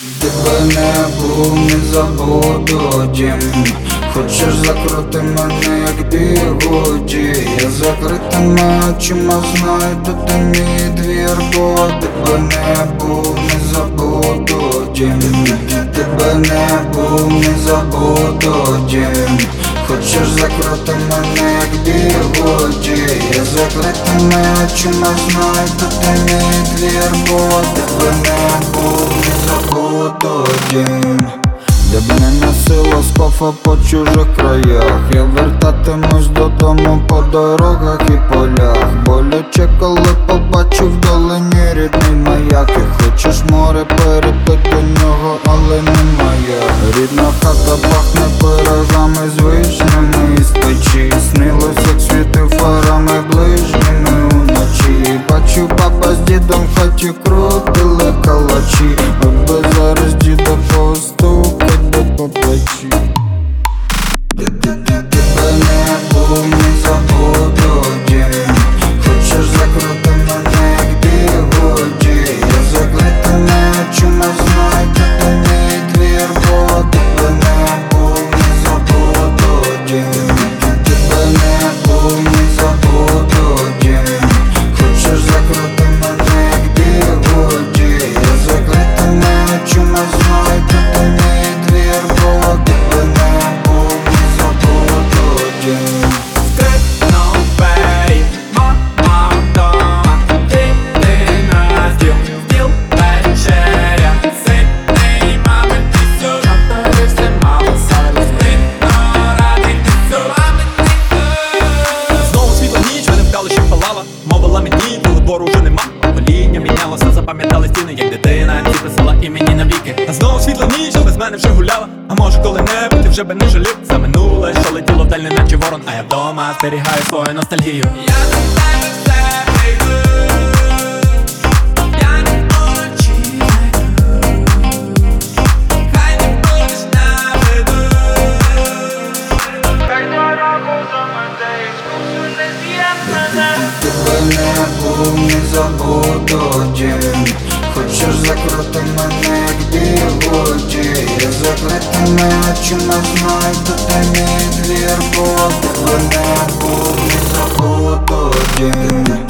Тебе не був, не забуду Хочеш закрути мене, як бігуді? Я закритими очима знаю, тут ти мій двір Бо тебе не був, не забуду Тебе не був, не забуду Хочеш закрути мене, як бігуді? Я закритими очима знаю, тут ти мій двір Бо тебе не був, носило по чужих краях. Я вертатимусь додому по дорогах і полях. Боляче, коли побачив вдалині рідний маяк. І хочеш море перейти до нього, але не моя Рідна хата пахне пирогами з вишнями. Із печі Снилось, як світив фарами ближніми уночі. Бачу, баба з дідом в хаті крутили калачі. Аби зараз діда мене вже гуляла. А може коли-небудь ти вже би не жалів? За минуле, що летіло вдаль, не наче ворон. А я вдома зберігаю свою ностальгію. Я до все Тебе не був, не забуду дім Хочеш закрути мене, як бігуді Я закритими очима знаю, тут ти мій двір Бо тебе не був, не